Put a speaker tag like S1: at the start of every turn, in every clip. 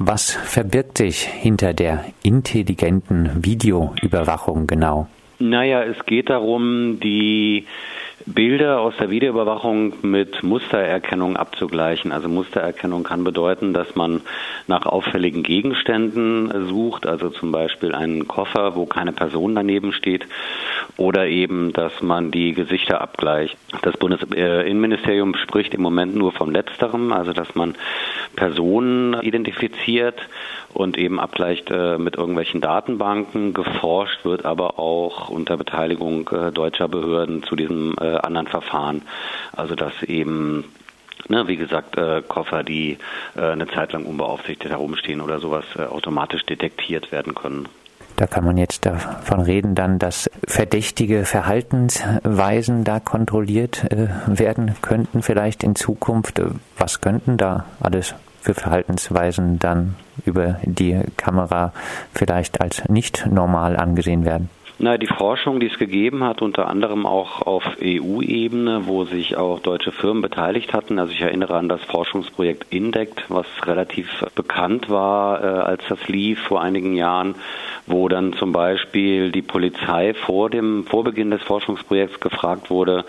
S1: Was verbirgt sich hinter der intelligenten Videoüberwachung genau?
S2: Naja, es geht darum, die Bilder aus der Videoüberwachung mit Mustererkennung abzugleichen. Also Mustererkennung kann bedeuten, dass man nach auffälligen Gegenständen sucht, also zum Beispiel einen Koffer, wo keine Person daneben steht, oder eben, dass man die Gesichter abgleicht. Das Bundesinnenministerium spricht im Moment nur vom Letzterem, also dass man Personen identifiziert und eben abgleicht äh, mit irgendwelchen Datenbanken. Geforscht wird aber auch unter Beteiligung äh, deutscher Behörden zu diesem äh, anderen Verfahren. Also dass eben Ne, wie gesagt, äh, Koffer, die äh, eine Zeit lang unbeaufsichtigt herumstehen oder sowas, äh, automatisch detektiert werden können.
S1: Da kann man jetzt davon reden, dann, dass verdächtige Verhaltensweisen da kontrolliert äh, werden könnten, vielleicht in Zukunft. Was könnten da alles für Verhaltensweisen dann über die Kamera vielleicht als nicht normal angesehen werden?
S2: Na, die Forschung, die es gegeben hat, unter anderem auch auf EU-Ebene, wo sich auch deutsche Firmen beteiligt hatten. Also ich erinnere an das Forschungsprojekt INDECT, was relativ bekannt war, äh, als das lief vor einigen Jahren, wo dann zum Beispiel die Polizei vor dem Vorbeginn des Forschungsprojekts gefragt wurde,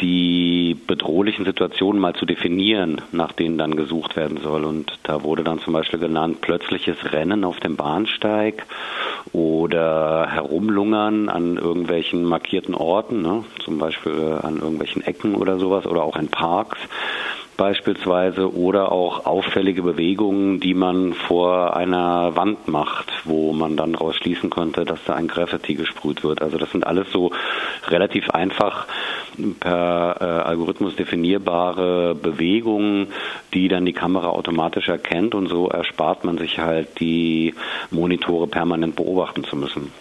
S2: die bedrohlichen Situationen mal zu definieren, nach denen dann gesucht werden soll. Und da wurde dann zum Beispiel genannt plötzliches Rennen auf dem Bahnsteig oder Herumlungern an irgendwelchen markierten Orten, ne? zum Beispiel an irgendwelchen Ecken oder sowas oder auch in Parks beispielsweise oder auch auffällige Bewegungen, die man vor einer Wand macht, wo man dann daraus schließen könnte, dass da ein Graffiti gesprüht wird. Also das sind alles so relativ einfach per äh, Algorithmus definierbare Bewegungen, die dann die Kamera automatisch erkennt und so erspart man sich halt die Monitore permanent beobachten zu müssen.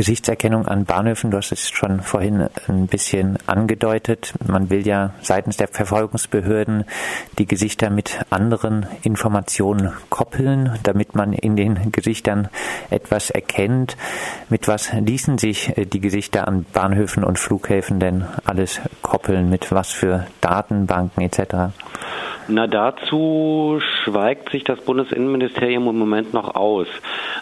S1: Gesichtserkennung an Bahnhöfen, du hast es schon vorhin ein bisschen angedeutet. Man will ja seitens der Verfolgungsbehörden die Gesichter mit anderen Informationen koppeln, damit man in den Gesichtern etwas erkennt. Mit was ließen sich äh, die Gesichter an Bahnhöfen und Flughäfen denn alles koppeln? Mit was für Datenbanken etc.?
S2: Na, dazu schweigt sich das Bundesinnenministerium im Moment noch aus.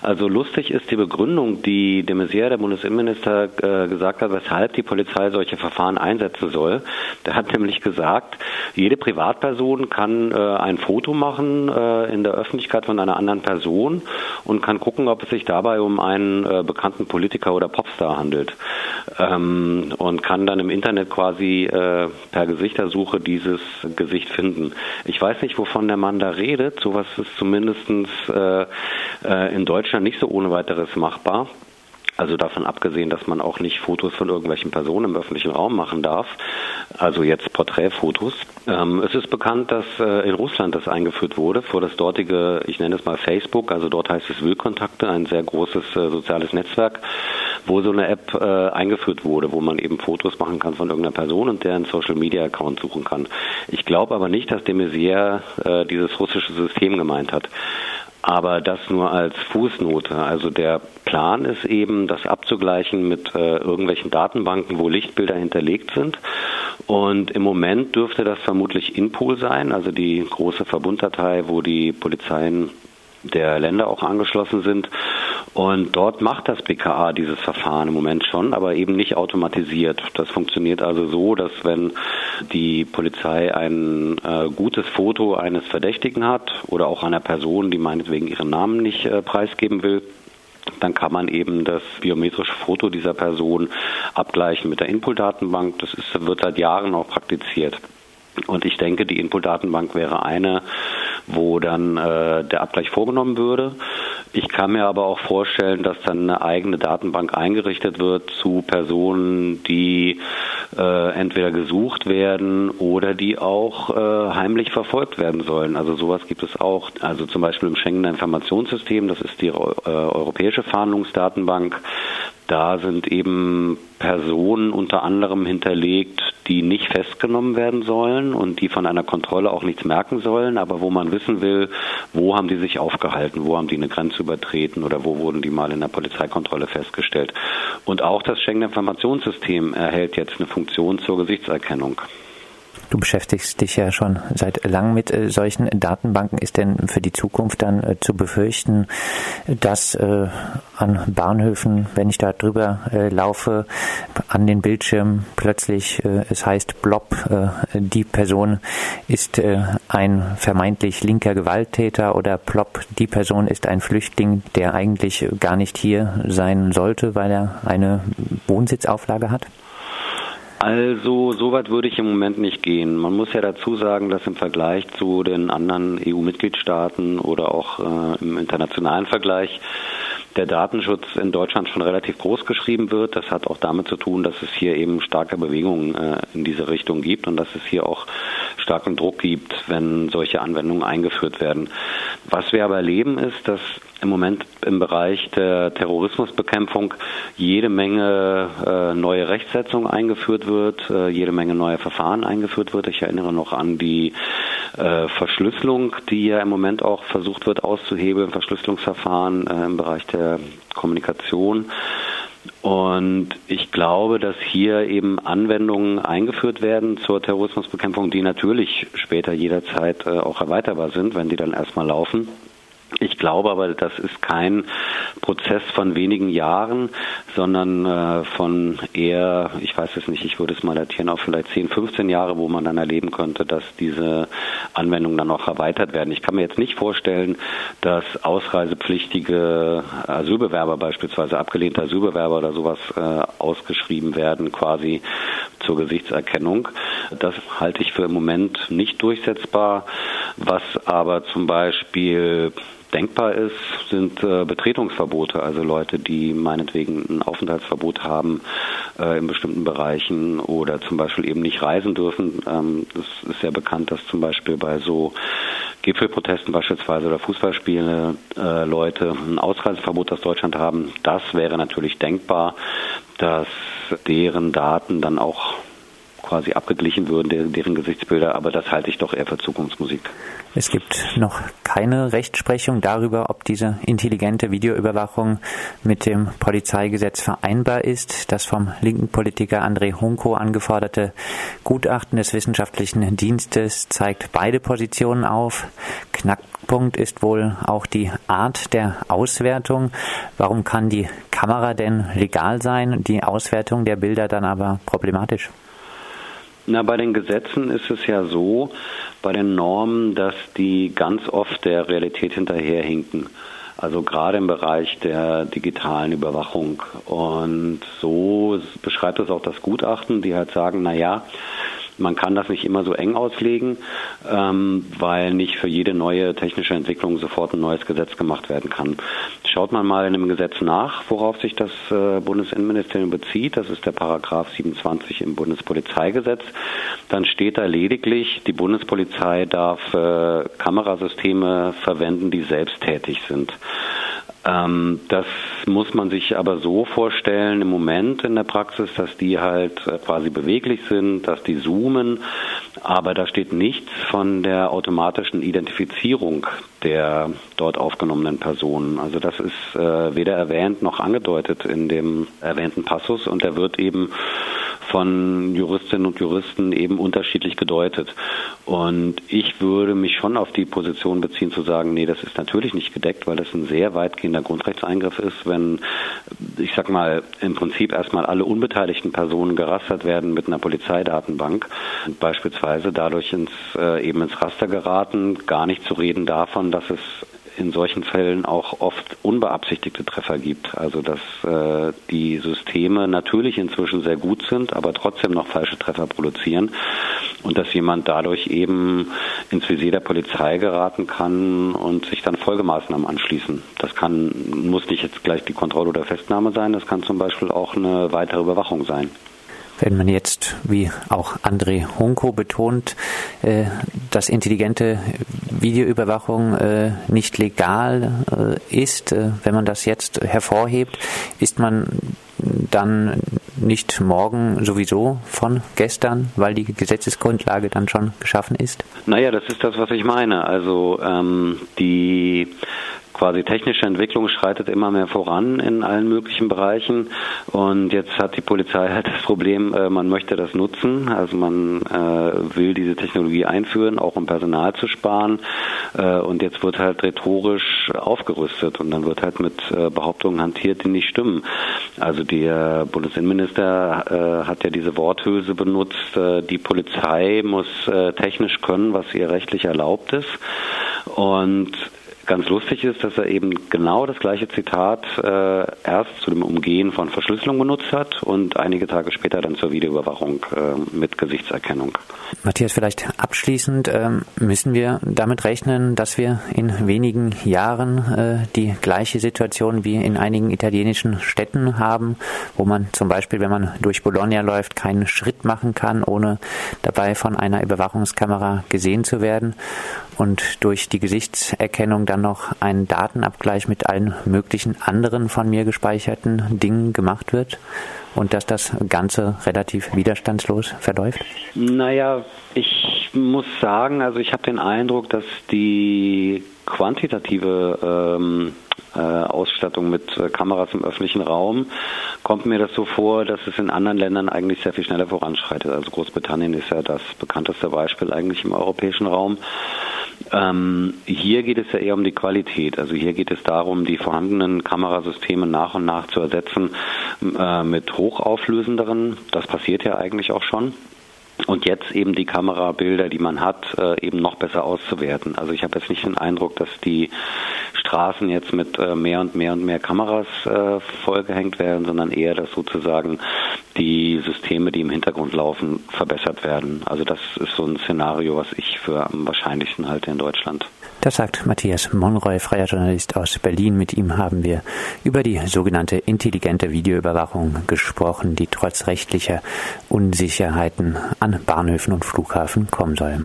S2: Also lustig ist die Begründung, die de Maizière, der Bundesinnenminister, äh, gesagt hat, weshalb die Polizei solche Verfahren einsetzen soll. Der hat nämlich gesagt, jede Privatperson kann äh, ein Foto machen äh, in der Öffentlichkeit von einer anderen Person und kann gucken, ob es sich dabei um einen äh, bekannten Politiker oder Popstar handelt. Ähm, und kann dann im Internet quasi äh, per Gesichtersuche dieses Gesicht finden. Ich weiß nicht, wovon der Mann da redet. Sowas ist zumindest äh, äh, in Deutschland nicht so ohne weiteres machbar. Also davon abgesehen, dass man auch nicht Fotos von irgendwelchen Personen im öffentlichen Raum machen darf, also jetzt Porträtfotos. Ähm, es ist bekannt, dass äh, in Russland das eingeführt wurde, vor das dortige, ich nenne es mal Facebook, also dort heißt es Willkontakte, ein sehr großes äh, soziales Netzwerk, wo so eine App äh, eingeführt wurde, wo man eben Fotos machen kann von irgendeiner Person und deren Social Media Account suchen kann. Ich glaube aber nicht, dass de Maizière äh, dieses russische System gemeint hat. Aber das nur als Fußnote. Also der Plan ist eben, das abzugleichen mit äh, irgendwelchen Datenbanken, wo Lichtbilder hinterlegt sind. Und im Moment dürfte das vermutlich Inpool sein, also die große Verbunddatei, wo die Polizeien der Länder auch angeschlossen sind. Und dort macht das BKA dieses Verfahren im Moment schon, aber eben nicht automatisiert. Das funktioniert also so, dass wenn die Polizei ein äh, gutes Foto eines Verdächtigen hat oder auch einer Person, die meinetwegen ihren Namen nicht äh, preisgeben will, dann kann man eben das biometrische Foto dieser Person abgleichen mit der Input-Datenbank. Das ist, wird seit Jahren auch praktiziert. Und ich denke, die Input-Datenbank wäre eine, wo dann äh, der Abgleich vorgenommen würde. Ich kann mir aber auch vorstellen, dass dann eine eigene Datenbank eingerichtet wird zu Personen, die äh, entweder gesucht werden oder die auch äh, heimlich verfolgt werden sollen. Also sowas gibt es auch. Also zum Beispiel im Schengener Informationssystem, das ist die äh, europäische Fahndungsdatenbank. Da sind eben Personen unter anderem hinterlegt, die nicht festgenommen werden sollen und die von einer Kontrolle auch nichts merken sollen, aber wo man wissen will, wo haben die sich aufgehalten, wo haben die eine Grenze übertreten oder wo wurden die mal in der Polizeikontrolle festgestellt. Und auch das Schengen Informationssystem erhält jetzt eine Funktion zur Gesichtserkennung.
S1: Du beschäftigst dich ja schon seit langem mit äh, solchen Datenbanken. Ist denn für die Zukunft dann äh, zu befürchten, dass äh, an Bahnhöfen, wenn ich da drüber laufe, an den Bildschirmen plötzlich es heißt Blob, die Person ist ein vermeintlich linker Gewalttäter oder Plop, die Person ist ein Flüchtling, der eigentlich gar nicht hier sein sollte, weil er eine Wohnsitzauflage hat?
S2: Also soweit würde ich im Moment nicht gehen. Man muss ja dazu sagen, dass im Vergleich zu den anderen EU-Mitgliedstaaten oder auch äh, im internationalen Vergleich der Datenschutz in Deutschland schon relativ groß geschrieben wird. Das hat auch damit zu tun, dass es hier eben starke Bewegungen äh, in diese Richtung gibt und dass es hier auch starken Druck gibt, wenn solche Anwendungen eingeführt werden. Was wir aber erleben ist, dass im Moment im Bereich der Terrorismusbekämpfung jede Menge äh, neue Rechtsetzung eingeführt wird, äh, jede Menge neue Verfahren eingeführt wird. Ich erinnere noch an die äh, Verschlüsselung, die ja im Moment auch versucht wird auszuhebeln, Verschlüsselungsverfahren äh, im Bereich der Kommunikation. Und ich glaube, dass hier eben Anwendungen eingeführt werden zur Terrorismusbekämpfung, die natürlich später jederzeit äh, auch erweiterbar sind, wenn die dann erstmal laufen. Ich glaube aber, das ist kein Prozess von wenigen Jahren, sondern äh, von eher, ich weiß es nicht, ich würde es mal datieren, auf vielleicht 10, 15 Jahre, wo man dann erleben könnte, dass diese Anwendungen dann auch erweitert werden. Ich kann mir jetzt nicht vorstellen, dass ausreisepflichtige Asylbewerber beispielsweise, abgelehnte Asylbewerber oder sowas äh, ausgeschrieben werden, quasi zur Gesichtserkennung. Das halte ich für im Moment nicht durchsetzbar. Was aber zum Beispiel denkbar ist, sind äh, Betretungsverbote, also Leute, die meinetwegen ein Aufenthaltsverbot haben äh, in bestimmten Bereichen oder zum Beispiel eben nicht reisen dürfen. Ähm, es ist ja bekannt, dass zum Beispiel bei so Gipfelprotesten beispielsweise oder Fußballspiele äh, Leute ein Ausreiseverbot aus Deutschland haben. Das wäre natürlich denkbar, dass deren Daten dann auch quasi abgeglichen würden, deren Gesichtsbilder, aber das halte ich doch eher für Zukunftsmusik.
S1: Es gibt noch keine Rechtsprechung darüber, ob diese intelligente Videoüberwachung mit dem Polizeigesetz vereinbar ist. Das vom linken Politiker André Hunko angeforderte Gutachten des wissenschaftlichen Dienstes zeigt beide Positionen auf. Knackpunkt ist wohl auch die Art der Auswertung. Warum kann die Kamera denn legal sein, die Auswertung der Bilder dann aber problematisch?
S2: Na, bei den Gesetzen ist es ja so, bei den Normen, dass die ganz oft der Realität hinterherhinken. Also gerade im Bereich der digitalen Überwachung. Und so beschreibt es auch das Gutachten, die halt sagen, na ja, man kann das nicht immer so eng auslegen, ähm, weil nicht für jede neue technische Entwicklung sofort ein neues Gesetz gemacht werden kann. Schaut man mal in dem Gesetz nach, worauf sich das äh, Bundesinnenministerium bezieht, das ist der Paragraph 27 im Bundespolizeigesetz, dann steht da lediglich, die Bundespolizei darf äh, Kamerasysteme verwenden, die selbsttätig sind. Ähm, das muss man sich aber so vorstellen im Moment in der Praxis, dass die halt äh, quasi beweglich sind, dass die zoomen, aber da steht nichts von der automatischen Identifizierung der dort aufgenommenen Personen. Also das ist äh, weder erwähnt noch angedeutet in dem erwähnten Passus und der wird eben von Juristinnen und Juristen eben unterschiedlich gedeutet. Und ich würde mich schon auf die Position beziehen zu sagen, nee, das ist natürlich nicht gedeckt, weil das ein sehr weitgehender Grundrechtseingriff ist, wenn, ich sag mal, im Prinzip erstmal alle unbeteiligten Personen gerastert werden mit einer Polizeidatenbank und beispielsweise dadurch ins, äh, eben ins Raster geraten, gar nicht zu reden davon, dass es in solchen Fällen auch oft unbeabsichtigte Treffer gibt. Also dass äh, die Systeme natürlich inzwischen sehr gut sind, aber trotzdem noch falsche Treffer produzieren und dass jemand dadurch eben ins Visier der Polizei geraten kann und sich dann Folgemaßnahmen anschließen. Das kann muss nicht jetzt gleich die Kontrolle oder Festnahme sein, das kann zum Beispiel auch eine weitere Überwachung sein.
S1: Wenn man jetzt, wie auch André Hunko betont, äh, dass intelligente Videoüberwachung äh, nicht legal äh, ist, wenn man das jetzt hervorhebt, ist man dann nicht morgen sowieso von gestern, weil die Gesetzesgrundlage dann schon geschaffen ist?
S2: Naja, das ist das, was ich meine. Also ähm, die quasi technische Entwicklung schreitet immer mehr voran in allen möglichen Bereichen. Und jetzt hat die Polizei halt das Problem, äh, man möchte das nutzen, also man äh, will diese Technologie einführen, auch um Personal zu sparen. Äh, und jetzt wird halt rhetorisch aufgerüstet und dann wird halt mit Behauptungen hantiert, die nicht stimmen. Also der Bundesinnenminister hat ja diese Worthülse benutzt, die Polizei muss technisch können, was ihr rechtlich erlaubt ist. Und Ganz lustig ist, dass er eben genau das gleiche Zitat äh, erst zu dem Umgehen von Verschlüsselung benutzt hat und einige Tage später dann zur Videoüberwachung äh, mit Gesichtserkennung.
S1: Matthias, vielleicht abschließend äh, müssen wir damit rechnen, dass wir in wenigen Jahren äh, die gleiche Situation wie in einigen italienischen Städten haben, wo man zum Beispiel, wenn man durch Bologna läuft, keinen Schritt machen kann, ohne dabei von einer Überwachungskamera gesehen zu werden und durch die Gesichtserkennung dann noch ein Datenabgleich mit allen möglichen anderen von mir gespeicherten Dingen gemacht wird und dass das Ganze relativ widerstandslos verläuft?
S2: Naja, ich muss sagen, also ich habe den Eindruck, dass die quantitative ähm, äh, Ausstattung mit äh, Kameras im öffentlichen Raum, kommt mir das so vor, dass es in anderen Ländern eigentlich sehr viel schneller voranschreitet. Also Großbritannien ist ja das bekannteste Beispiel eigentlich im europäischen Raum. Ähm, hier geht es ja eher um die Qualität. Also hier geht es darum, die vorhandenen Kamerasysteme nach und nach zu ersetzen äh, mit hochauflösenderen. Das passiert ja eigentlich auch schon und jetzt eben die Kamerabilder, die man hat, äh, eben noch besser auszuwerten. Also ich habe jetzt nicht den Eindruck, dass die Straßen jetzt mit äh, mehr und mehr und mehr Kameras äh, vollgehängt werden, sondern eher, dass sozusagen die Systeme, die im Hintergrund laufen, verbessert werden. Also das ist so ein Szenario, was ich für am wahrscheinlichsten halte in Deutschland.
S1: Das sagt Matthias Monroy, freier Journalist aus Berlin. Mit ihm haben wir über die sogenannte intelligente Videoüberwachung gesprochen, die trotz rechtlicher Unsicherheiten an Bahnhöfen und Flughafen kommen soll.